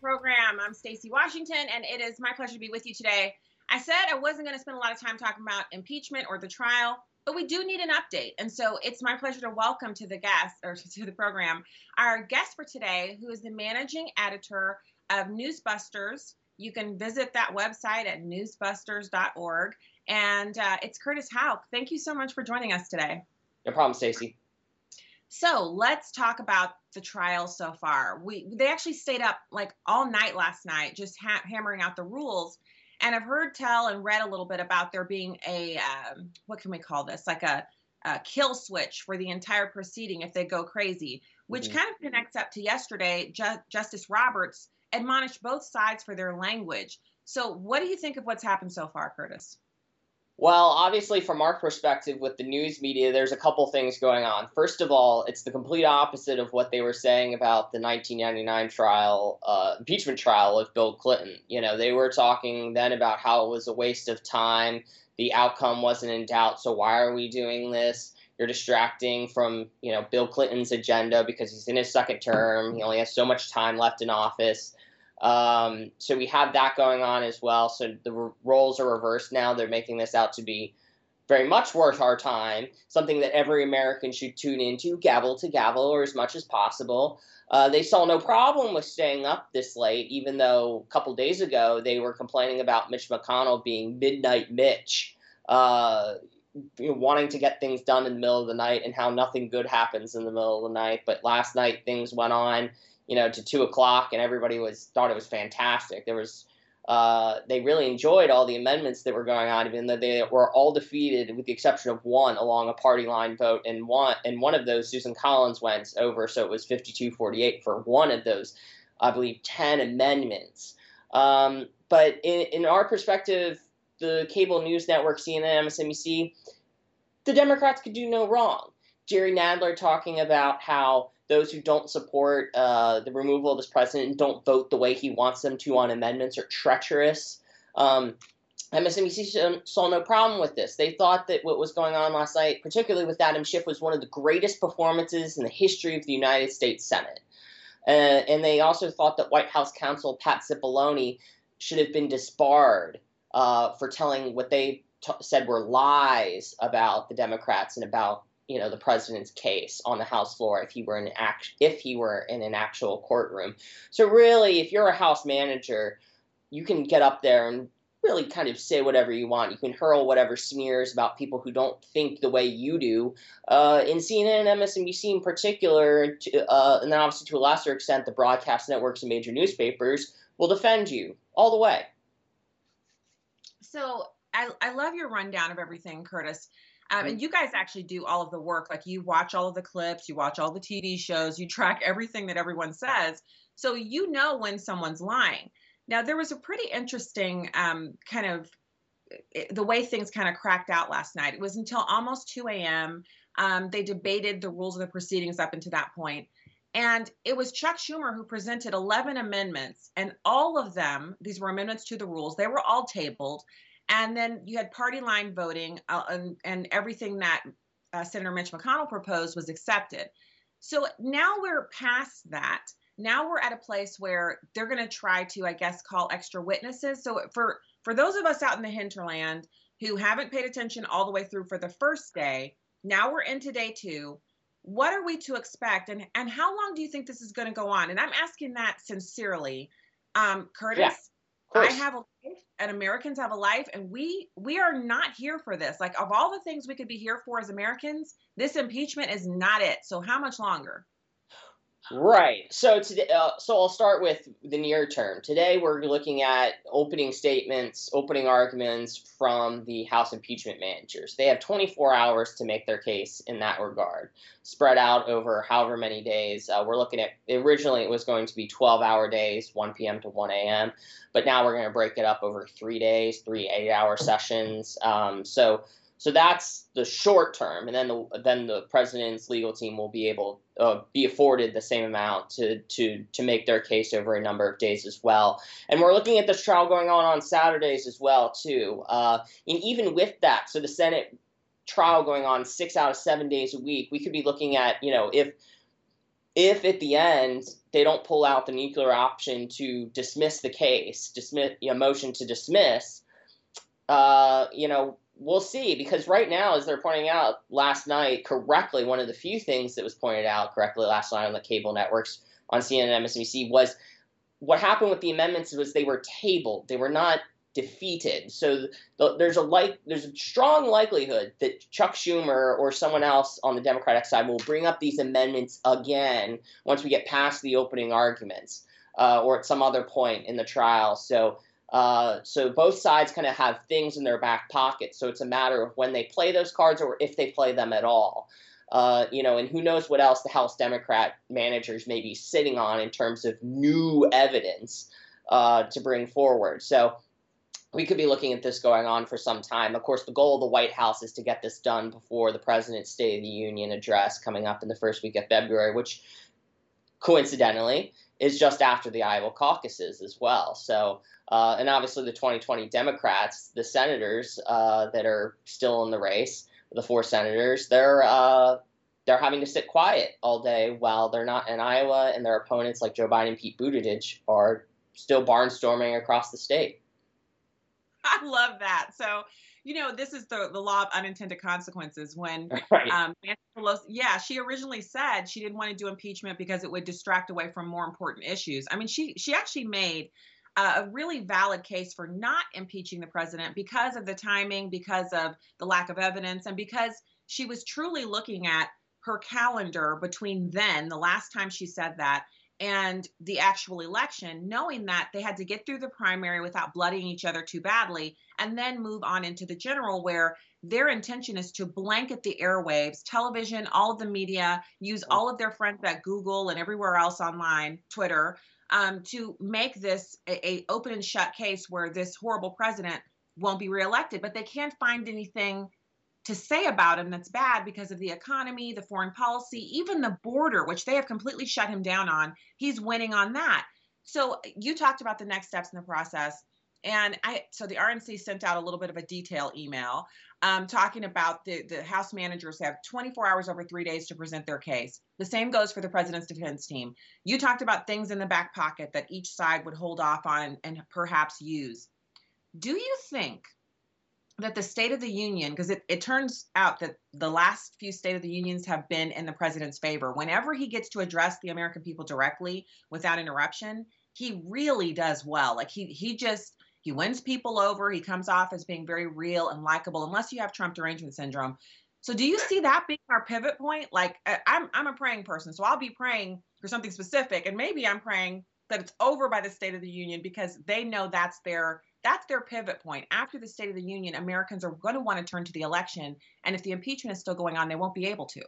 Program. I'm Stacy Washington, and it is my pleasure to be with you today. I said I wasn't going to spend a lot of time talking about impeachment or the trial, but we do need an update. And so it's my pleasure to welcome to the guest or to the program our guest for today, who is the managing editor of Newsbusters. You can visit that website at newsbusters.org. And uh, it's Curtis Houck. Thank you so much for joining us today. No problem, Stacy. So let's talk about the trial so far. We they actually stayed up like all night last night, just ha- hammering out the rules. And I've heard tell and read a little bit about there being a um, what can we call this? Like a, a, kill switch for the entire proceeding if they go crazy, which mm-hmm. kind of connects up to yesterday. Ju- Justice Roberts admonished both sides for their language. So, what do you think of what's happened so far, Curtis? Well, obviously, from our perspective with the news media, there's a couple things going on. First of all, it's the complete opposite of what they were saying about the 1999 trial, uh, impeachment trial of Bill Clinton. You know, they were talking then about how it was a waste of time, the outcome wasn't in doubt, so why are we doing this? You're distracting from, you know, Bill Clinton's agenda because he's in his second term. He only has so much time left in office. Um, so we have that going on as well. So the roles are reversed now. They're making this out to be very much worth our time, something that every American should tune into, gavel to gavel, or as much as possible. Uh, they saw no problem with staying up this late, even though a couple days ago they were complaining about Mitch McConnell being midnight Mitch, uh, wanting to get things done in the middle of the night and how nothing good happens in the middle of the night. But last night things went on you know, to two o'clock, and everybody was thought it was fantastic. There was uh, they really enjoyed all the amendments that were going on, even though they were all defeated, with the exception of one along a party line vote. And one and one of those, Susan Collins went over, so it was 52-48 for one of those, I believe, 10 amendments. Um, but in, in our perspective, the cable news network, CNN, MSNBC, the Democrats could do no wrong. Jerry Nadler talking about how those who don't support uh, the removal of this president and don't vote the way he wants them to on amendments are treacherous. Um, MSNBC saw no problem with this. They thought that what was going on last night, particularly with Adam Schiff, was one of the greatest performances in the history of the United States Senate. Uh, and they also thought that White House counsel Pat Cipollone should have been disbarred uh, for telling what they t- said were lies about the Democrats and about you know the president's case on the House floor if he were in act if he were in an actual courtroom. So really, if you're a House manager, you can get up there and really kind of say whatever you want. You can hurl whatever smears about people who don't think the way you do. Uh, in CNN and MSNBC in particular, to, uh, and then obviously to a lesser extent, the broadcast networks and major newspapers will defend you all the way. So I, I love your rundown of everything, Curtis. Um, and you guys actually do all of the work. Like you watch all of the clips, you watch all the TV shows, you track everything that everyone says. So you know when someone's lying. Now, there was a pretty interesting um, kind of eh, the way things kind of cracked out last night. It was until almost 2 a.m. Um, they debated the rules of the proceedings up until that point. And it was Chuck Schumer who presented 11 amendments, and all of them, these were amendments to the rules, they were all tabled and then you had party line voting, uh, and, and, everything that uh, Senator Mitch McConnell proposed was accepted. So now we're past that. Now we're at a place where they're going to try to, I guess, call extra witnesses. So for for those of us out in the hinterland who haven't paid attention all the way through for the first day, now we're into day two. What are we to expect, and and how long do you think this is going to go on? And I'm asking that sincerely, um, Curtis. Yeah I have a life and Americans have a life and we we are not here for this. Like of all the things we could be here for as Americans, this impeachment is not it. So how much longer? Right. So today, uh, so I'll start with the near term. Today, we're looking at opening statements, opening arguments from the House impeachment managers. They have 24 hours to make their case in that regard, spread out over however many days. Uh, we're looking at originally it was going to be 12-hour days, 1 p.m. to 1 a.m., but now we're going to break it up over three days, three eight-hour sessions. Um, so so that's the short term, and then the then the president's legal team will be able uh, be afforded the same amount to to to make their case over a number of days as well. And we're looking at this trial going on on Saturdays as well too. Uh, and even with that, so the Senate trial going on six out of seven days a week, we could be looking at you know if if at the end they don't pull out the nuclear option to dismiss the case, dismiss a you know, motion to dismiss, uh, you know we'll see because right now, as they're pointing out last night, correctly, one of the few things that was pointed out correctly last night on the cable networks on CNN and MSNBC was what happened with the amendments was they were tabled. They were not defeated. So the, there's a like there's a strong likelihood that Chuck Schumer or someone else on the Democratic side will bring up these amendments again once we get past the opening arguments uh, or at some other point in the trial. So uh, so both sides kind of have things in their back pocket. So it's a matter of when they play those cards or if they play them at all. Uh, you know, and who knows what else the House Democrat managers may be sitting on in terms of new evidence uh, to bring forward. So we could be looking at this going on for some time. Of course, the goal of the White House is to get this done before the President's State of the Union address coming up in the first week of February, which coincidentally is just after the Iowa caucuses as well. So, uh, and obviously the 2020 Democrats, the senators uh, that are still in the race, the four senators, they're uh, they're having to sit quiet all day while they're not in Iowa, and their opponents like Joe Biden and Pete Buttigieg are still barnstorming across the state. I love that. So you know, this is the the law of unintended consequences. When right. um, Pelosi, yeah, she originally said she didn't want to do impeachment because it would distract away from more important issues. I mean, she she actually made a really valid case for not impeaching the president because of the timing, because of the lack of evidence, and because she was truly looking at her calendar between then, the last time she said that, and the actual election, knowing that they had to get through the primary without blooding each other too badly, and then move on into the general, where their intention is to blanket the airwaves, television, all of the media, use all of their friends at Google and everywhere else online, Twitter, um, to make this a, a open and shut case where this horrible president won't be reelected. But they can't find anything to say about him that's bad because of the economy, the foreign policy, even the border, which they have completely shut him down on. He's winning on that. So you talked about the next steps in the process. And I, so the RNC sent out a little bit of a detail email um, talking about the, the House managers have 24 hours over three days to present their case. The same goes for the president's defense team. You talked about things in the back pocket that each side would hold off on and, and perhaps use. Do you think that the State of the Union, because it, it turns out that the last few State of the Unions have been in the president's favor. Whenever he gets to address the American people directly without interruption, he really does well. Like he he just he wins people over. He comes off as being very real and likable, unless you have Trump derangement syndrome. So do you see that being our pivot point? Like I'm I'm a praying person, so I'll be praying for something specific, and maybe I'm praying that it's over by the State of the Union because they know that's their that's their pivot point. After the State of the Union, Americans are going to want to turn to the election. And if the impeachment is still going on, they won't be able to.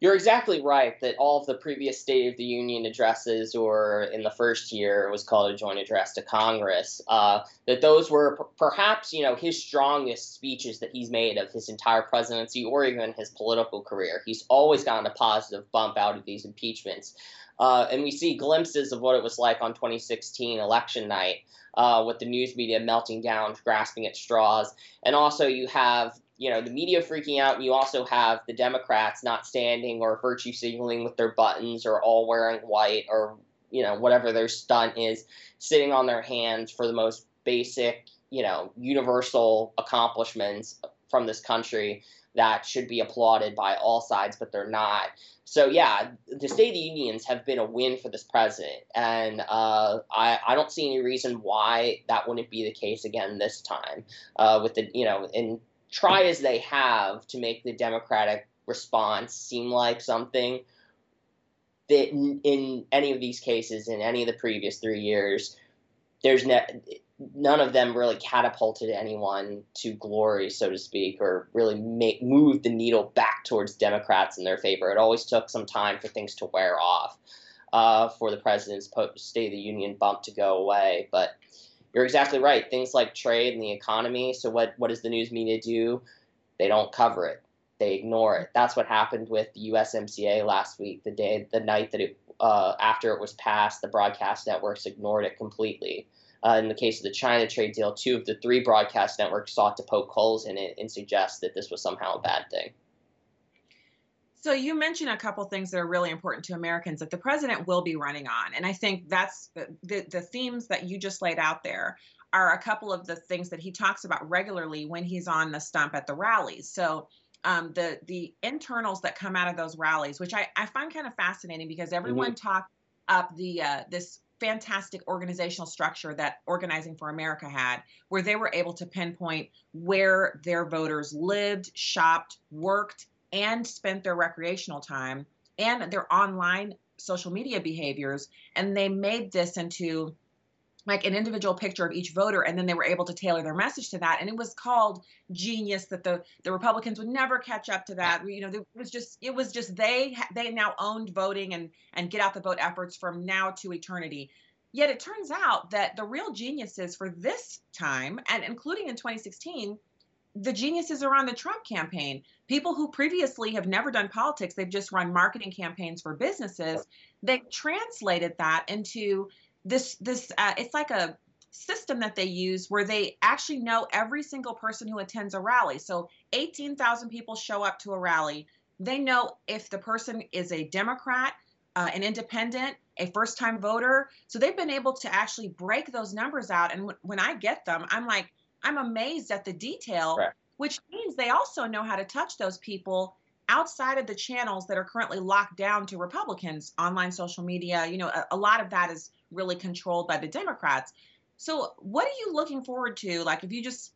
You're exactly right that all of the previous State of the Union addresses, or in the first year, it was called a joint address to Congress, uh, that those were p- perhaps, you know, his strongest speeches that he's made of his entire presidency or even his political career. He's always gotten a positive bump out of these impeachments. Uh, and we see glimpses of what it was like on 2016 election night uh, with the news media melting down, grasping at straws. And also, you have you know the media freaking out and you also have the democrats not standing or virtue signaling with their buttons or all wearing white or you know whatever their stunt is sitting on their hands for the most basic you know universal accomplishments from this country that should be applauded by all sides, but they're not. So yeah, the State of the Unions have been a win for this president, and uh, I I don't see any reason why that wouldn't be the case again this time. Uh, with the you know and try as they have to make the Democratic response seem like something that in, in any of these cases, in any of the previous three years, there's ne- none of them really catapulted anyone to glory, so to speak, or really make, moved the needle back towards Democrats in their favor. It always took some time for things to wear off, uh, for the president's State of the Union bump to go away. But you're exactly right. Things like trade and the economy. So what what does the news media do? They don't cover it. They ignore it. That's what happened with the USMCA last week. The day, the night that it, uh, after it was passed, the broadcast networks ignored it completely. Uh, in the case of the China trade deal, two of the three broadcast networks sought to poke holes in it and suggest that this was somehow a bad thing. So you mentioned a couple things that are really important to Americans that the president will be running on, and I think that's the, the, the themes that you just laid out there are a couple of the things that he talks about regularly when he's on the stump at the rallies. So um, the the internals that come out of those rallies, which I, I find kind of fascinating because everyone mm-hmm. talked up the uh, this fantastic organizational structure that Organizing for America had, where they were able to pinpoint where their voters lived, shopped, worked, and spent their recreational time and their online social media behaviors. And they made this into like an individual picture of each voter and then they were able to tailor their message to that and it was called genius that the the republicans would never catch up to that you know it was just it was just they they now owned voting and and get out the vote efforts from now to eternity yet it turns out that the real geniuses for this time and including in 2016 the geniuses are on the Trump campaign. People who previously have never done politics, they've just run marketing campaigns for businesses. They translated that into this this uh, it's like a system that they use where they actually know every single person who attends a rally. So 18,000 people show up to a rally. They know if the person is a Democrat, uh, an independent, a first time voter. So they've been able to actually break those numbers out. And w- when I get them, I'm like, I'm amazed at the detail, right. which means they also know how to touch those people outside of the channels that are currently locked down to Republicans, online social media. You know, a, a lot of that is really controlled by the Democrats. So, what are you looking forward to? Like, if you just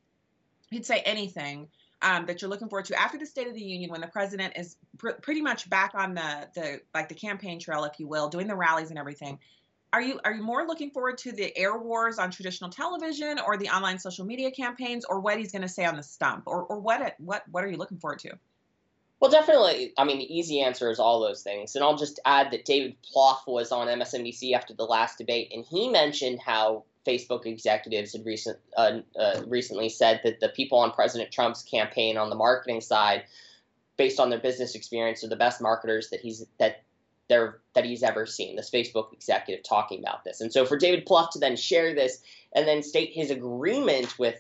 you'd say anything um, that you're looking forward to after the State of the Union, when the president is pr- pretty much back on the the like the campaign trail, if you will, doing the rallies and everything. Are you are you more looking forward to the air wars on traditional television, or the online social media campaigns, or what he's going to say on the stump, or or what what what are you looking forward to? Well, definitely. I mean, the easy answer is all those things. And I'll just add that David Plouffe was on MSNBC after the last debate, and he mentioned how Facebook executives had recent, uh, uh, recently said that the people on President Trump's campaign on the marketing side, based on their business experience, are the best marketers that he's that they're that he's ever seen. This Facebook executive talking about this, and so for David Plouffe to then share this and then state his agreement with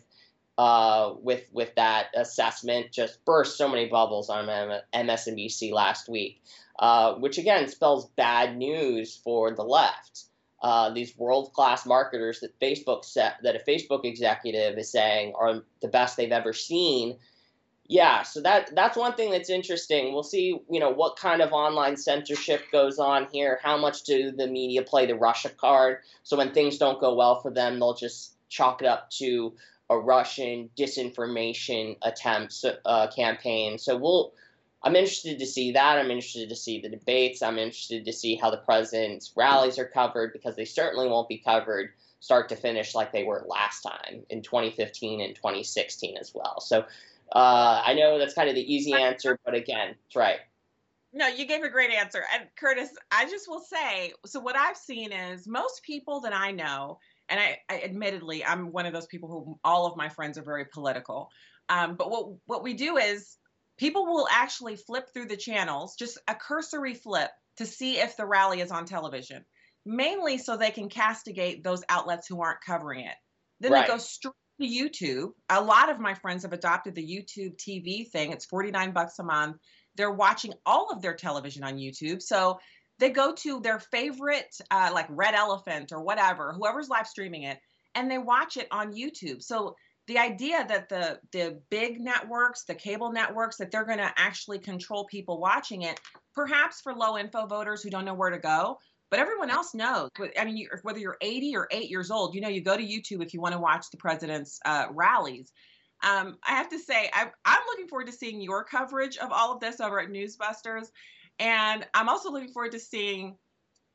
uh, with with that assessment just burst so many bubbles on MSNBC last week, uh, which again spells bad news for the left. Uh, these world class marketers that Facebook set that a Facebook executive is saying are the best they've ever seen. Yeah, so that that's one thing that's interesting. We'll see, you know, what kind of online censorship goes on here. How much do the media play the Russia card? So when things don't go well for them, they'll just chalk it up to a Russian disinformation attempts uh, campaign. So we'll. I'm interested to see that. I'm interested to see the debates. I'm interested to see how the president's rallies are covered because they certainly won't be covered start to finish like they were last time in 2015 and 2016 as well. So uh, I know that's kind of the easy answer, but again, it's right. No, you gave a great answer. And Curtis, I just will say so what I've seen is most people that I know and I, I, admittedly i'm one of those people who all of my friends are very political. Um, but what what we do is people will actually flip through the channels just a cursory flip to see if the rally is on television mainly so they can castigate those outlets who aren't covering it. Then right. they go straight to youtube. A lot of my friends have adopted the youtube tv thing. It's 49 bucks a month. They're watching all of their television on youtube. So they go to their favorite uh, like red elephant or whatever whoever's live streaming it and they watch it on youtube. So the idea that the the big networks the cable networks that they're going to actually control people watching it perhaps for low info voters who don't know where to go but everyone else knows. I mean whether you're 80 or 8 years old you know you go to youtube if you want to watch the president's uh, rallies. Um, i have to say I'm, I'm looking forward to seeing your coverage of all of this over at newsbusters and I'm also looking forward to seeing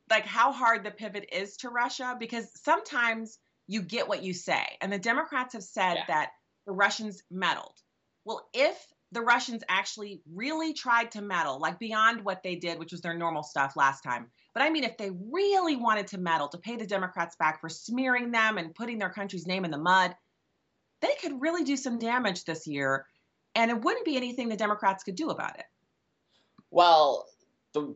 like how hard the pivot is to Russia because sometimes you get what you say. And the Democrats have said yeah. that the Russians meddled. Well, if the Russians actually really tried to meddle, like beyond what they did, which was their normal stuff last time. But I mean, if they really wanted to meddle, to pay the Democrats back for smearing them and putting their country's name in the mud, they could really do some damage this year. And it wouldn't be anything the Democrats could do about it. Well, the,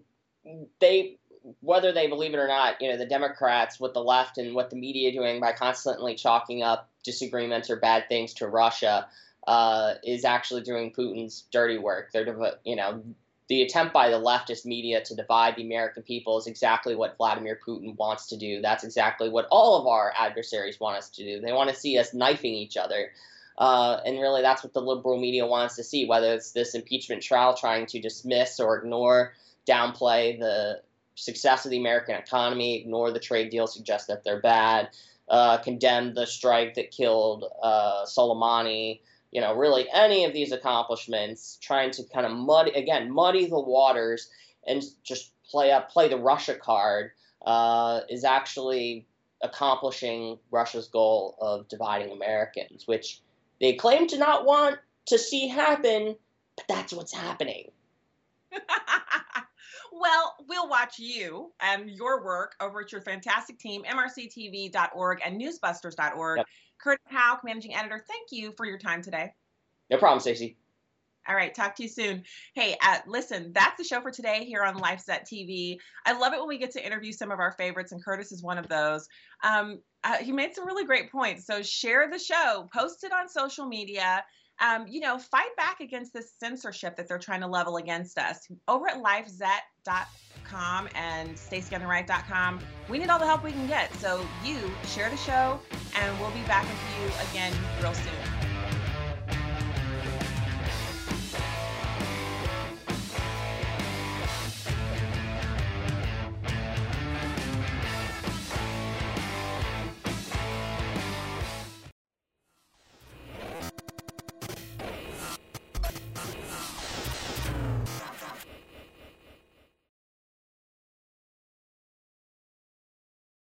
they whether they believe it or not, you know, the Democrats with the left and what the media doing by constantly chalking up disagreements or bad things to Russia uh, is actually doing Putin's dirty work. They're, you know, the attempt by the leftist media to divide the American people is exactly what Vladimir Putin wants to do. That's exactly what all of our adversaries want us to do. They want to see us knifing each other. Uh, and really, that's what the liberal media wants to see, whether it's this impeachment trial trying to dismiss or ignore, downplay the success of the American economy, ignore the trade deal, suggest that they're bad, uh, condemn the strike that killed uh, Soleimani, you know, really any of these accomplishments, trying to kind of muddy, again, muddy the waters and just play up, play the Russia card uh, is actually accomplishing Russia's goal of dividing Americans, which they claim to not want to see happen, but that's what's happening. Well, we'll watch you and your work over at your fantastic team, mrctv.org and newsbusters.org. Yep. Curtis Houck, managing editor, thank you for your time today. No problem, Stacy. All right, talk to you soon. Hey, uh, listen, that's the show for today here on LifeZette TV. I love it when we get to interview some of our favorites, and Curtis is one of those. Um, uh, he made some really great points. So share the show, post it on social media um, you know, fight back against this censorship that they're trying to level against us. Over at lifezette.com and stacyontheright.com, we need all the help we can get. So you share the show, and we'll be back with you again real soon.